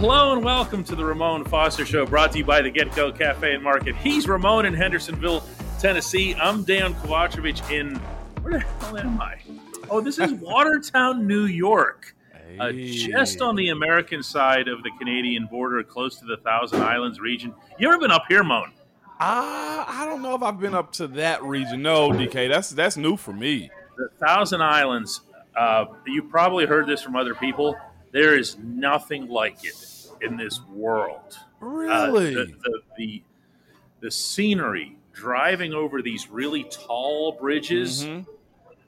Hello and welcome to the Ramon Foster Show, brought to you by the GetGo Cafe and Market. He's Ramon in Hendersonville, Tennessee. I'm Dejan Kovacevic in where the hell am I? Oh, this is Watertown, New York. Uh, just on the American side of the Canadian border, close to the Thousand Islands region. You ever been up here, Moan? Uh, I don't know if I've been up to that region. No, DK, that's that's new for me. The Thousand Islands. Uh, you probably heard this from other people. There is nothing like it in this world. Really? Uh, the, the, the the scenery driving over these really tall bridges Mhm.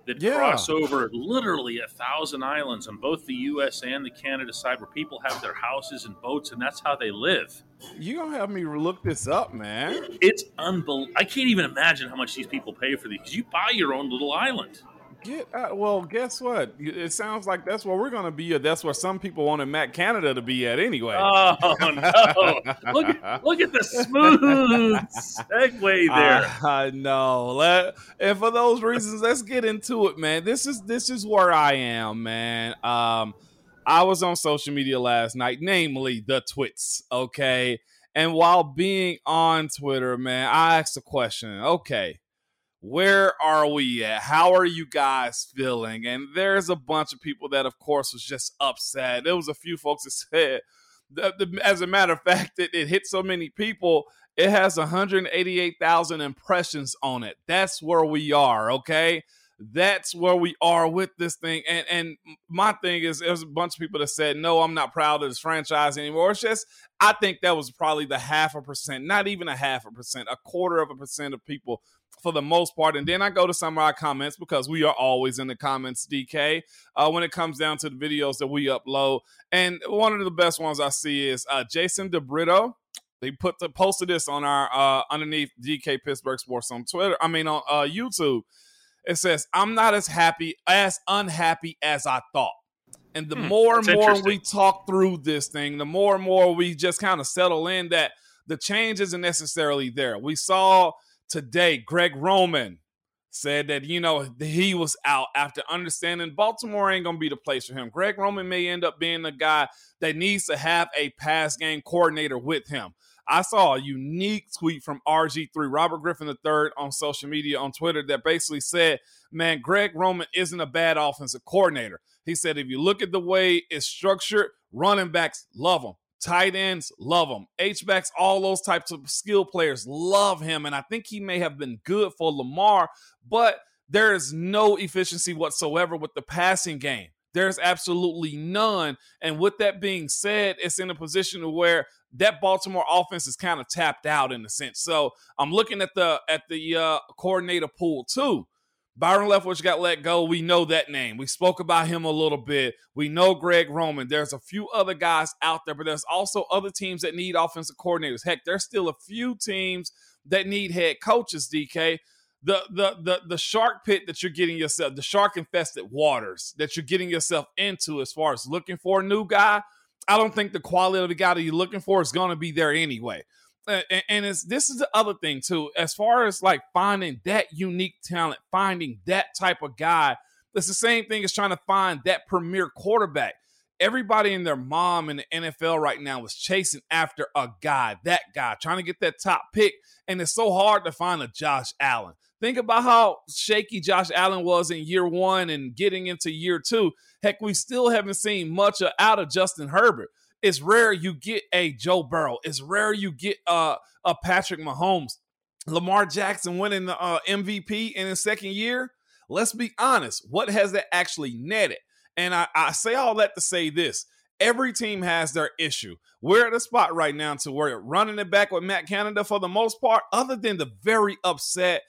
that Yeah. cross over literally a thousand islands on both the U.S. and the Canada side, where people have their houses and boats, and that's how they live. You gonna have me look this up, man? It's unbelievable. I can't even imagine how much these people pay for these. You buy your own little island. Get uh, well. Guess what? It sounds like that's where we're gonna be. At. That's where some people wanted Matt Canada to be at anyway. Oh no! look at look at the smooth segue there. I know. Let, and for those reasons, let's get into it, man. This is this is where I am, man. Um, I was on social media last night, namely the twits. Okay, and while being on Twitter, man, I asked a question. Okay, where are we at? How are you guys feeling? And there's a bunch of people that, of course, was just upset. There was a few folks that said, the, the, as a matter of fact, it, it hit so many people. It has 188,000 impressions on it. That's where we are. Okay, that's where we are with this thing. And and my thing is, there's a bunch of people that said, no, I'm not proud of this franchise anymore. It's just, I think that was probably the half a percent, not even a half a percent, a quarter of a percent of people for the most part. And then I go to some of our comments because we are always in the comments, DK, uh, when it comes down to the videos that we upload. And one of the best ones I see is uh, Jason DeBrito. They put the posted this on our uh, underneath DK Pittsburgh Sports on Twitter. I mean on uh, YouTube. It says, "I'm not as happy as unhappy as I thought." And the Hmm, more and more we talk through this thing, the more and more we just kind of settle in that the change isn't necessarily there. We saw today Greg Roman said that you know he was out after understanding Baltimore ain't gonna be the place for him. Greg Roman may end up being the guy that needs to have a pass game coordinator with him. I saw a unique tweet from RG3 Robert Griffin III on social media on Twitter that basically said, "Man, Greg Roman isn't a bad offensive coordinator." He said, "If you look at the way it's structured, running backs love him." Tight ends love him. H backs, all those types of skill players love him. And I think he may have been good for Lamar, but there is no efficiency whatsoever with the passing game. There's absolutely none. And with that being said, it's in a position where that Baltimore offense is kind of tapped out in a sense. So I'm looking at the at the uh, coordinator pool too. Byron Leftwich got let go. We know that name. We spoke about him a little bit. We know Greg Roman. There's a few other guys out there, but there's also other teams that need offensive coordinators. Heck, there's still a few teams that need head coaches, DK. The the the the shark pit that you're getting yourself, the shark infested waters that you're getting yourself into as far as looking for a new guy. I don't think the quality of the guy that you're looking for is going to be there anyway. Uh, and, and it's this is the other thing too as far as like finding that unique talent finding that type of guy it's the same thing as trying to find that premier quarterback. Everybody and their mom in the nfl right now is chasing after a guy that guy trying to get that top pick and it's so hard to find a josh allen. Think about how shaky josh allen was in year one and getting into year two. Heck we still haven't seen much out of justin herbert it's rare you get a Joe Burrow. It's rare you get uh, a Patrick Mahomes. Lamar Jackson winning the uh, MVP in his second year. Let's be honest. What has that actually netted? And I, I say all that to say this. Every team has their issue. We're at a spot right now to where running it back with Matt Canada for the most part, other than the very upset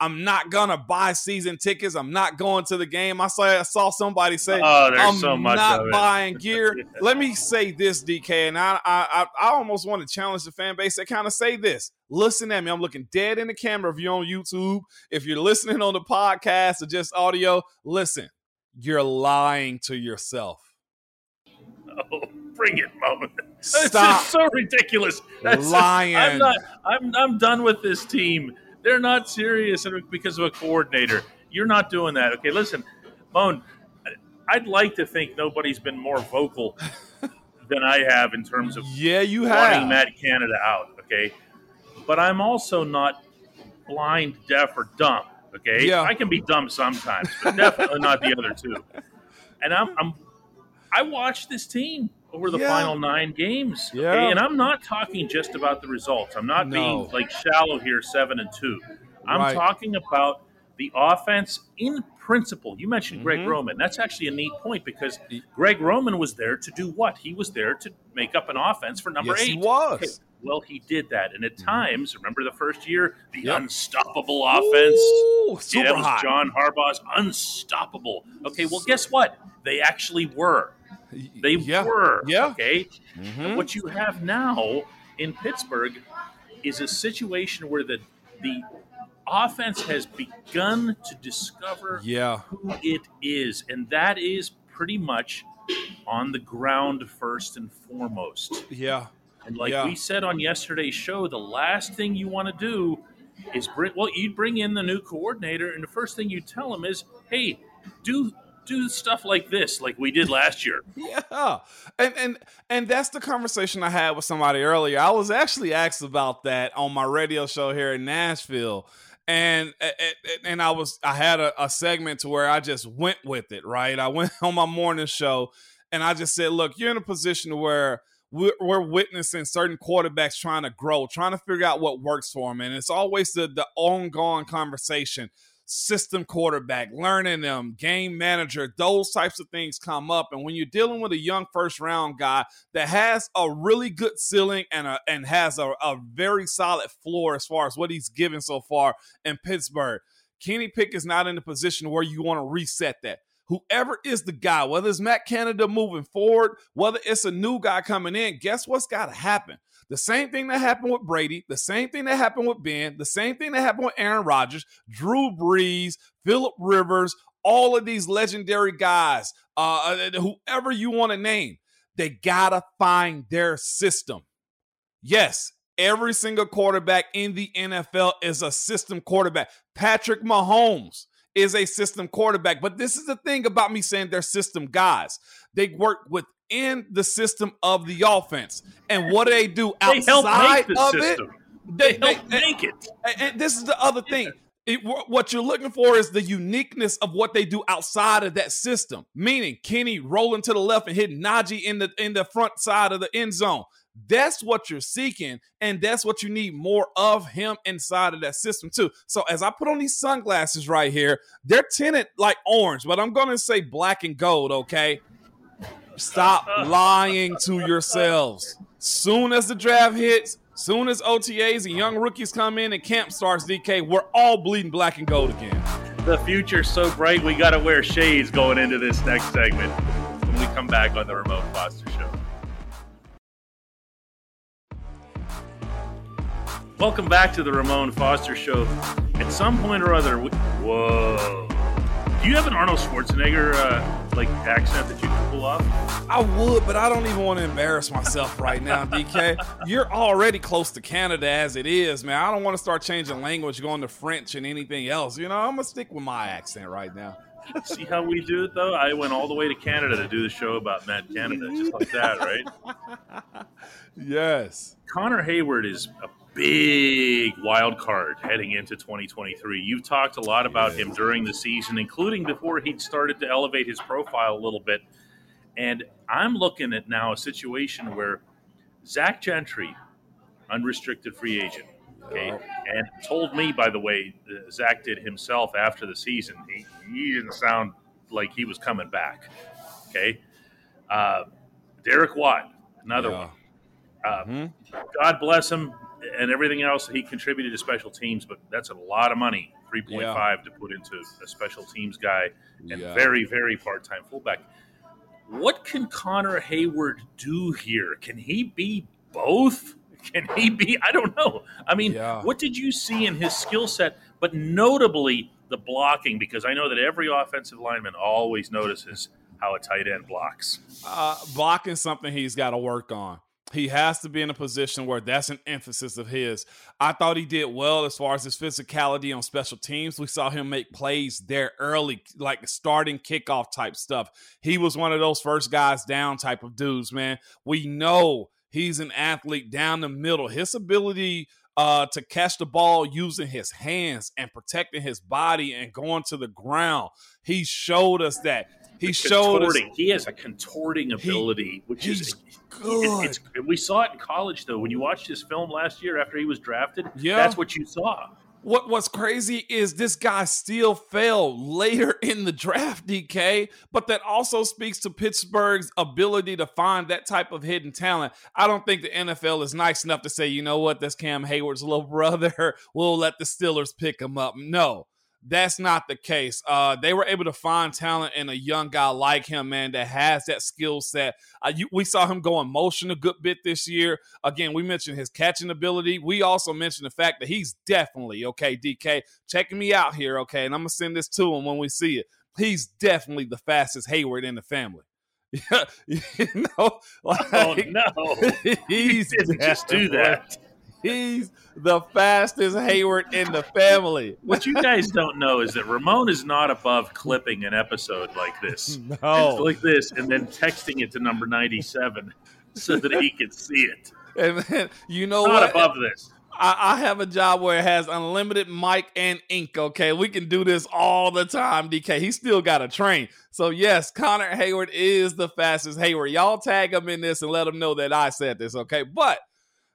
I'm not gonna buy season tickets. I'm not going to the game. I saw I saw somebody say, Oh, there's "I'm so much not buying gear." Let me say this, DK, and I I I I almost want to challenge the fan base to kind of say this. Listen at me. I'm looking dead in the camera. If you're on YouTube, if you're listening on the podcast or just audio, listen. You're lying to yourself. Oh, bring it, Mo. This Stop is so ridiculous. That's lying. I'm not. I'm. I'm done with this team. They're not serious because of a coordinator. You're not doing that. Okay, listen, Moan. I'd like to think nobody's been more vocal than I have in terms of yeah, you wanting have. Matt Canada out. Okay, but I'm also not blind, deaf, or dumb. Okay, Yeah. I can be dumb sometimes, but definitely not the other two. And I'm, I'm I watched this team over the Yeah. final nine games. Yeah. Okay? And I'm not talking just about the results. I'm not No. being like shallow here, seven and two. I'm Right. talking about the offense in principle. You mentioned Greg Mhm. Roman. That's actually a neat point because Greg Roman was there to do what? He was there to make up an offense for number Yes, eight. he was. Okay, Well, he did that. And at times, remember the first year, the Yep. unstoppable offense? Ooh, super yeah, it was hot. John Harbaugh's unstoppable. Okay, well, guess what? They actually were. They yeah. were. Yeah. Okay. Mhm. And what you have now in Pittsburgh is a situation where the the offense has begun to discover Yeah. who it is, and that is pretty much on the ground first and foremost. Yeah. And like Yeah. we said on yesterday's show, the last thing you want to do is bring well, you'd bring in the new coordinator, and the first thing you tell him is, "Hey, do do stuff like this, like we did last year." Yeah, and and and that's the conversation I had with somebody earlier. I was actually asked about that on my radio show here in Nashville, and and, I was I had a, a segment to where I just went with it. Right, I went on my morning show, and I just said, "Look, you're in a position where." We're, we're witnessing certain quarterbacks trying to grow, trying to figure out what works for them, and it's always the the ongoing conversation system quarterback, learning them, game manager, those types of things come up. And when you're dealing with a young first round guy that has a really good ceiling and a, and has a, a very solid floor as far as what he's given so far in Pittsburgh, Kenny Pickett is not in a position where you want to reset that. Whoever is the guy, whether it's Matt Canada moving forward, whether it's a new guy coming in, guess what's got to happen? The same thing that happened with Brady, the same thing that happened with Ben, the same thing that happened with Aaron Rodgers, Drew Brees, Philip Rivers, all of these legendary guys, uh, whoever you want to name, they gotta find their system. Yes, every single quarterback in the NFL is a system quarterback. Patrick Mahomes is a system quarterback, but this is the thing about me saying they're system guys. They work within the system of the offense, and what do they do They outside make the of system. it? They, help make it. And, and this is the other thing. It, what you're looking for is the uniqueness of what they do outside of that system. Meaning Kenny rolling to the left and hitting Najee in the in the front side of the end zone. That's what you're seeking, and that's what you need more of him inside of that system too. So as I put on these sunglasses right here, they're tinted like orange, but I'm gonna say black and gold. Okay, stop lying to yourselves. Soon as the draft hits, soon as OTAs and young rookies come in and camp starts, DK, we're all bleeding black and gold again. The future's so bright, we got to wear shades going into this next segment when we come back on the Ramon Foster Show. Welcome back to the Ramon Foster Show. At some point or other, we, whoa. Do you have an Arnold Schwarzenegger uh, like accent that you can pull off? I would, but I don't even want to embarrass myself right now, DK. You're already close to Canada as it is, man. I don't want to start changing language, going to French and anything else. You know, I'm gonna stick with my accent right now. See how we do it though? I went all the way to Canada to do the show about Matt Canada, just like that, right? Yes. Connor Heyward is a big wild card heading into 2023. You've talked a lot about him during the season, including before he'd started to elevate his profile a little bit. And I'm looking at now a situation where Zach Gentry, unrestricted free agent, okay, and told me, by the way, Zach did himself after the season, he, he didn't sound like he was coming back, okay. Uh, Derek Watt, another Yeah. one. Uh, Mhm. God bless him and everything else he contributed to special teams, but that's a lot of money, three point five to put into a special teams guy and Yeah. very, very part time fullback. What can Connor Heyward do here? Can he be both? Can he be? I don't know. I mean, Yeah. what did you see in his skill set? But notably the blocking, because I know that every offensive lineman always notices how a tight end blocks. uh, blocking something he's got to work on. He has to be in a position where that's an emphasis of his. I thought he did well as far as his physicality on special teams. We saw him make plays there early, like starting kickoff type stuff. He was one of those first guys down type of dudes, man. We know he's an athlete down the middle. His ability uh, to catch the ball using his hands and protecting his body and going to the ground, he showed us that. He showed us. He has a contorting ability, he, which is good. It, we saw it in college, though. When you watched his film last year after he was drafted, yeah. that's what you saw. What what's crazy is this guy still fell later in the draft, DK, but that also speaks to Pittsburgh's ability to find that type of hidden talent. I don't think the NFL is nice enough to say, you know what, that's Cam Heyward's little brother. We'll let the Steelers pick him up. No, that's not the case. Uh, they were able to find talent in a young guy like him, man, that has that skill set. Uh, you, we saw him go in motion a good bit this year. Again, we mentioned his catching ability. We also mentioned the fact that he's definitely, okay, DK, checking me out here, okay, and I'm going to send this to him when we see it. He's definitely the fastest Heyward in the family. Yeah, you know, like, oh no, he's he didn't just do that. He's the fastest Heyward in the family. What you guys don't know is that Ramon is not above clipping an episode like this. No. like this, and then texting it to number 97 so that he can see it. And then, you know not what? above this. I, I, have a job where it has unlimited mic and ink. Okay, we can do this all the time. DK, he still got a train. So yes, Connor Heyward is the fastest Heyward. Y'all tag him in this and let him know that I said this. Okay, but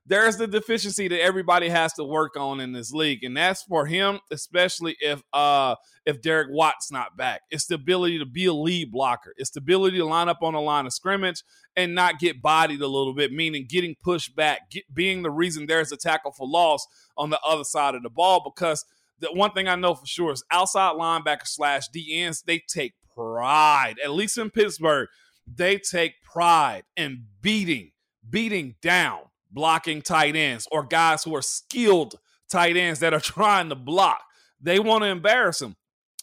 there's the deficiency that everybody has to work on in this league, and that's for him, especially if uh if Derek Watt's not back. It's the ability to be a lead blocker. It's the ability to line up on the line of scrimmage and not get bodied a little bit, meaning getting pushed back, get, being the reason there's a tackle for loss on the other side of the ball. Because the one thing I know for sure is outside linebacker slash DNs, they take pride, at least in Pittsburgh, they take pride in beating, beating down blocking tight ends or guys who are skilled tight ends that are trying to block. They want to embarrass him.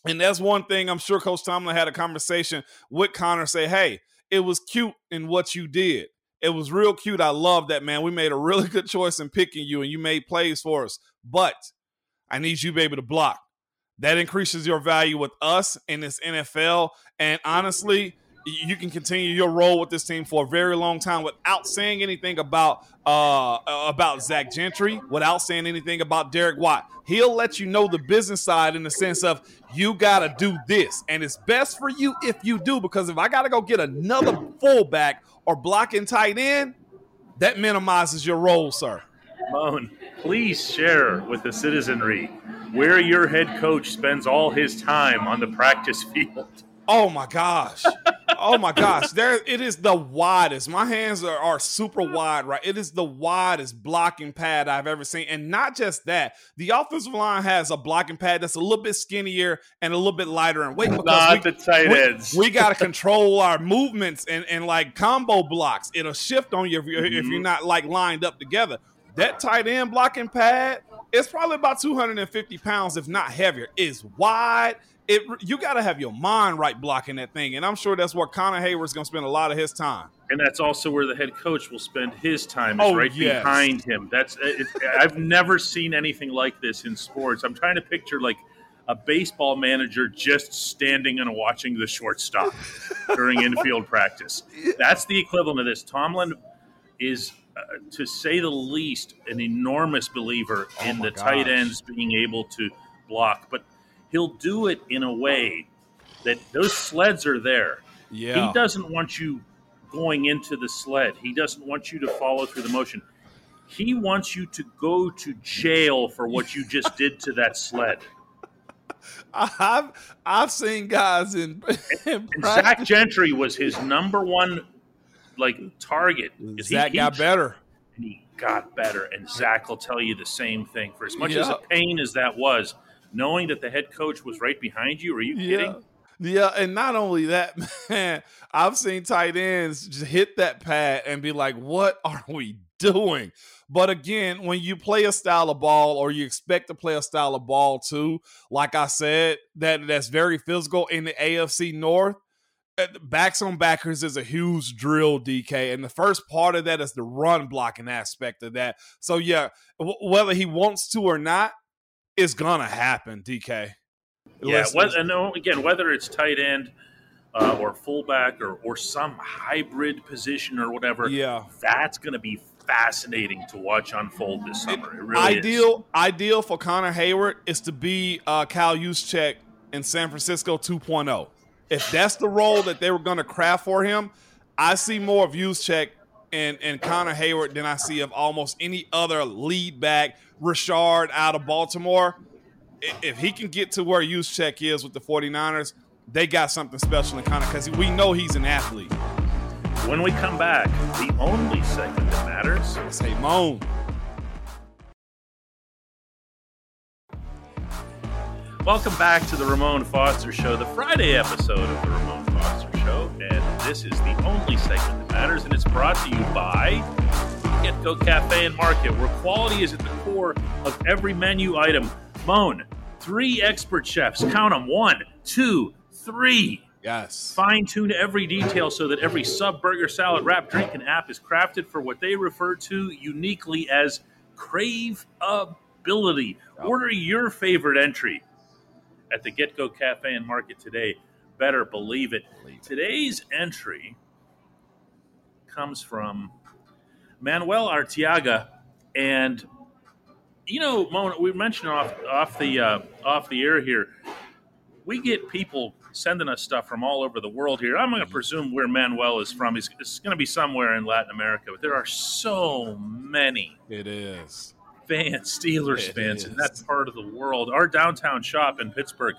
And that's one thing I'm sure Coach Tomlin had a conversation with Connor say, hey, it was cute in what you did. It was real cute. I love that, man. We made a really good choice in picking you and you made plays for us. But I need you to be able to block. That increases your value with us in this NFL. And honestly, you can continue your role with this team for a very long time without saying anything about uh, about Zach Gentry, without saying anything about Derek Watt. He'll let you know the business side in the sense of you got to do this, and it's best for you if you do. Because if I got to go get another fullback or blocking tight end, that minimizes your role, sir. Moan, please share with the citizenry where your head coach spends all his time on the practice field. Oh my gosh oh my gosh, there it is the widest. My hands are, are super wide, right? It is the widest blocking pad I've ever seen. And not just that, the offensive line has a blocking pad that's a little bit skinnier and a little bit lighter in weight. Because not we, the tight we, ends. We, got to control our movements and, and like combo blocks. It'll shift on you if you're, mm-hmm. if you're not like lined up together. That tight end blocking pad, it's probably about 250 pounds, if not heavier. It's wide it you got to have your mind right blocking that thing, and I'm sure that's where Connor Heyward's going to spend a lot of his time. And that's also where the head coach will spend his time, is oh, right yes. behind him. That's I've never seen anything like this in sports. I'm trying to picture like a baseball manager just standing and watching the shortstop during infield practice. That's the equivalent of this. Tomlin is, uh, to say the least, an enormous believer oh in the gosh. tight ends being able to block, but he'll do it in a way that those sleds are there. Yeah. He doesn't want you going into the sled. He doesn't want you to follow through the motion. He wants you to go to jail for what you just did to that sled. I've I've seen guys in, in Zach Gentry was his number one like target. Zach he, got better. And he got better. And Zach will tell you the same thing. For as much as a pain as that was, knowing that the head coach was right behind you? Are you kidding? Yeah. Yeah, and not only that, man, I've seen tight ends just hit that pad and be like, what are we doing? But again, when you play a style of ball or you expect to play a style of ball too, like I said, that that's very physical in the AFC North, backs on backers is a huge drill, DK, and the first part of that is the run blocking aspect of that. So yeah, w- whether he wants to or not, it's gonna happen, DK. Yeah, whether, and again, whether it's tight end uh, or fullback or or some hybrid position or whatever, yeah, that's gonna be fascinating to watch unfold this summer. It really ideal, is. ideal for Connor Heyward is to be uh, Kyle Juszczyk in San Francisco 2.0 if that's the role that they were going to craft for him, I see more of Juszczyk and, and Connor Heyward than I see of almost any other lead back, Ricard out of Baltimore. If he can get to where Juszczyk is with the 49ers, they got something special in Connor because we know he's an athlete. When we come back, the only segment that matters. Say moan. Welcome back to the Ramon Foster Show, the Friday episode of the Ramon Foster Show. And this is the only segment that matters, and it's brought to you by GetGo Cafe and Market, where quality is at the core of every menu item. Moan, three expert chefs, count them one, two, three. Yes. Fine tune every detail so that every sub, burger, salad, wrap, drink, and app is crafted for what they refer to uniquely as crave ability. Order your favorite entry at the GetGo Cafe and Market today. Better believe it. Believe it. Today's entry comes from Manuel Artiaga, and you know, Mona, we mentioned off off the uh, off the air here. We get people sending us stuff from all over the world here. I'm going to presume where Manuel is from. He's, it's going to be somewhere in Latin America, but there are so many. It is fans, Steelers it fans is. in that part of the world. Our downtown shop in Pittsburgh,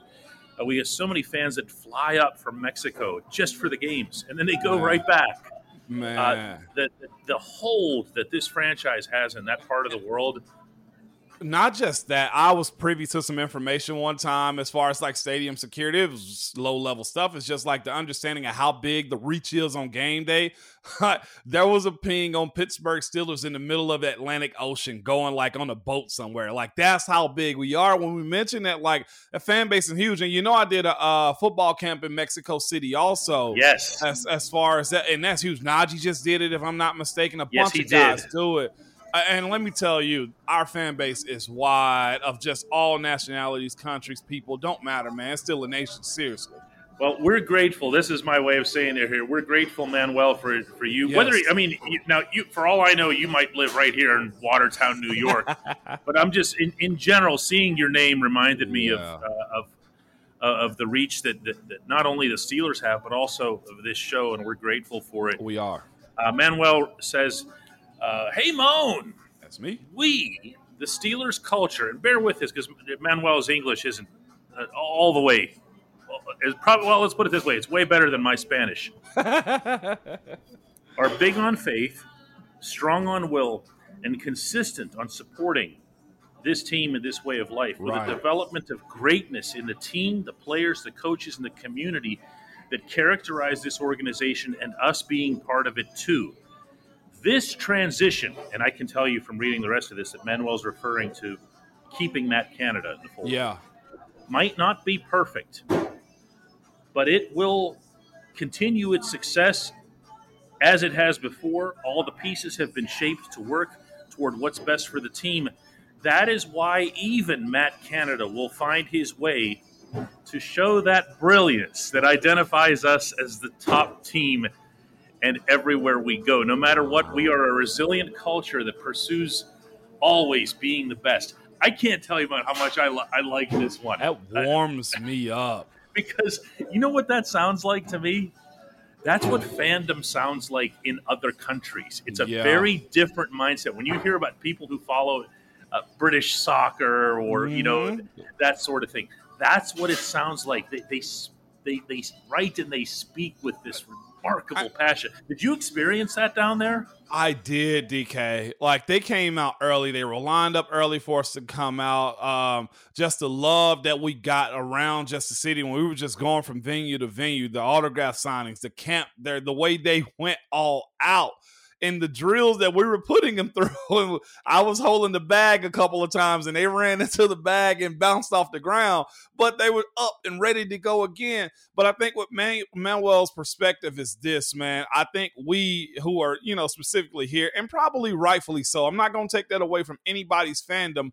uh, we have so many fans that fly up from Mexico just for the games, and then they go Man. right back. Man, uh, the, the hold that this franchise has in that part of the world not just that, I was privy to some information one time as far as like stadium security. It was low level stuff. It's just like the understanding of how big the reach is on game day. there was a ping on Pittsburgh Steelers in the middle of the Atlantic Ocean going like on a boat somewhere. Like that's how big we are. When we mentioned that, like a fan base is huge. And you know, I did a uh, football camp in Mexico City also. Yes. As, as far as that, and that's huge. Najee just did it, if I'm not mistaken. A yes, bunch of guys did. do it and let me tell you, our fan base is wide of just all nationalities, countries, people. Don't matter, man. It's still a nation, seriously. Well, we're grateful. This is my way of saying it here. We're grateful, Manuel, for for you. Yes. Whether I mean, you, now you, for all I know, you might live right here in Watertown, New York. but I'm just in, in general seeing your name reminded me yeah. of uh, of uh, of the reach that, that, that, not only the Steelers have, but also of this show, and we're grateful for it. We are. Uh, Manuel says uh, hey, Moan. That's me. We, the Steelers culture, and bear with us because Manuel's English isn't uh, all the way. It's probably, well, let's put it this way it's way better than my Spanish. are big on faith, strong on will, and consistent on supporting this team and this way of life with right. a development of greatness in the team, the players, the coaches, and the community that characterize this organization and us being part of it too. This transition, and I can tell you from reading the rest of this that Manuel's referring to keeping Matt Canada in the fold. Yeah. Might not be perfect, but it will continue its success as it has before. All the pieces have been shaped to work toward what's best for the team. That is why even Matt Canada will find his way to show that brilliance that identifies us as the top team and everywhere we go. No matter what, we are a resilient culture that pursues always being the best. I can't tell you about how much I, li- I like this one. That warms me up. Because you know what that sounds like to me? That's what fandom sounds like in other countries. It's a yeah. very different mindset. When you hear about people who follow uh, British soccer or, mm-hmm. you know, mm-hmm. that sort of thing, that's what it sounds like. They, they, they, they write and they speak with this remarkable I, passion. Did you experience that down there? I did, DK. Like they came out early. They were lined up early for us to come out. Um, just the love that we got around just the city when we were just going from venue to venue, the autograph signings, the camp, there, the way they went all out. In the drills that we were putting them through. I was holding the bag a couple of times and they ran into the bag and bounced off the ground, but they were up and ready to go again. But I think what Man- Manuel's perspective is this, man. I think we who are, you know, specifically here, and probably rightfully so, I'm not going to take that away from anybody's fandom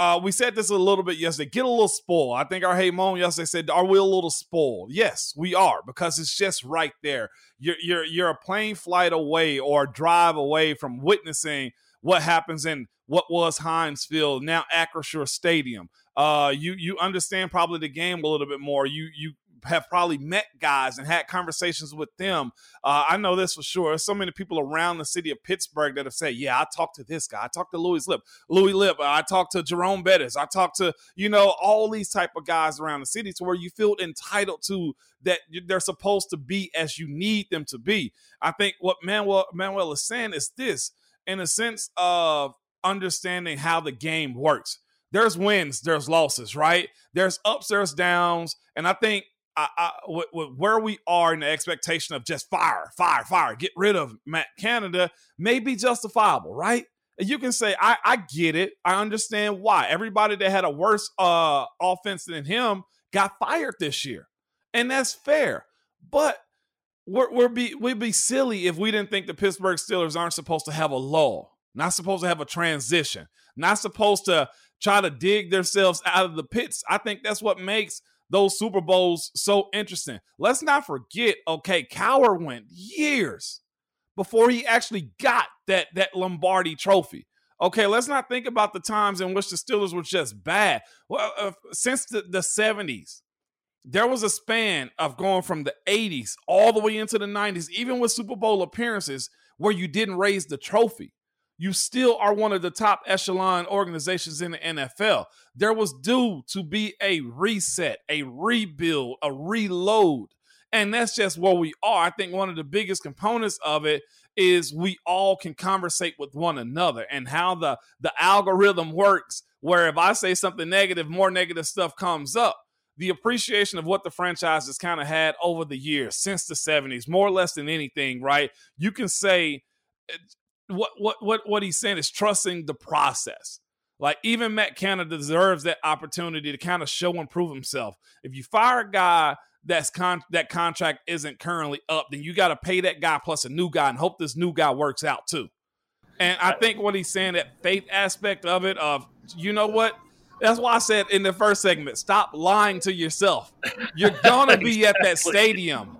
uh, we said this a little bit yesterday. Get a little spoiled. I think our hey mom yesterday said, "Are we a little spoiled?" Yes, we are because it's just right there. You're you're you're a plane flight away or a drive away from witnessing what happens in what was Heinz Field, now Acrisure Stadium. Uh, you you understand probably the game a little bit more. You you have probably met guys and had conversations with them. Uh, I know this for sure. So many people around the city of Pittsburgh that have said, "Yeah, I talked to this guy. I talked to Louis Lipps, Louis Lipps. I talked to Jerome Bettis. I talked to you know all these type of guys around the city, to where you feel entitled to that they're supposed to be as you need them to be. I think what Manuel Manuel is saying is this, in a sense of understanding how the game works there's wins, there's losses, right? There's ups, there's downs. And I think I, I, where we are in the expectation of just fire, fire, fire, get rid of Matt Canada may be justifiable, right? You can say, I, I get it. I understand why. Everybody that had a worse uh, offense than him got fired this year. And that's fair. But we're, we're be, we'd be silly if we didn't think the Pittsburgh Steelers aren't supposed to have a lull, not supposed to have a transition, not supposed to try to dig themselves out of the pits. I think that's what makes those Super Bowls so interesting. Let's not forget, okay, Cowher went years before he actually got that that Lombardi trophy. Okay, let's not think about the times in which the Steelers were just bad. Well, uh, since the, the 70s, there was a span of going from the 80s all the way into the 90s, even with Super Bowl appearances, where you didn't raise the trophy you still are one of the top echelon organizations in the NFL. There was due to be a reset, a rebuild, a reload. And that's just where we are. I think one of the biggest components of it is we all can conversate with one another and how the, the algorithm works, where if I say something negative, more negative stuff comes up. The appreciation of what the franchise has kind of had over the years since the 70s, more or less than anything, right? You can say eh, what what what what he's saying is trusting the process. Like even Matt Canada deserves that opportunity to kind of show and prove himself. If you fire a guy that's con- that contract isn't currently up, then you got to pay that guy plus a new guy and hope this new guy works out too. And I think what he's saying that faith aspect of it of you know what that's why I said in the first segment, stop lying to yourself. You're gonna be at that stadium.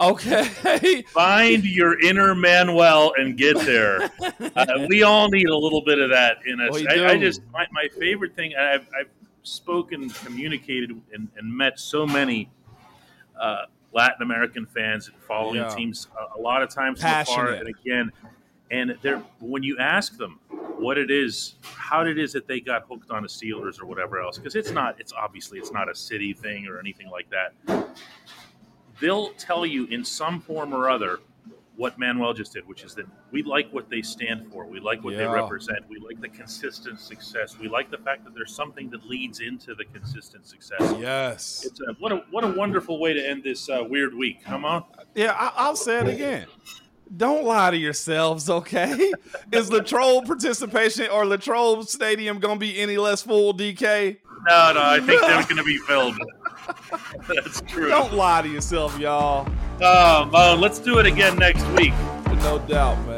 Okay. Find your inner Manuel and get there. Uh, we all need a little bit of that in us. I, I, just, my, my favorite thing, I've, I've spoken, communicated, and, and met so many uh, Latin American fans following yeah. teams a, a, lot of times so far. And again, and they're, when you ask them what it is, how it is that they got hooked on the Steelers or whatever else, because it's not, it's obviously it's not a city thing or anything like that they'll tell you in some form or other what Manuel just did, which is that we like what they stand for. We like what yeah. they represent. We like the consistent success. We like the fact that there's something that leads into the consistent success. Yes, it's a, what a what a wonderful way to end this uh, weird week. Come on. Yeah, I, will say it again. Don't lie to yourselves, okay? is Latrobe participation or Latrobe Stadium going to be any less full, DK? No, no, I think they're going to be filled. That's true. Don't lie to yourself, y'all. Oh, Mo, let's do it again next week. No doubt, man.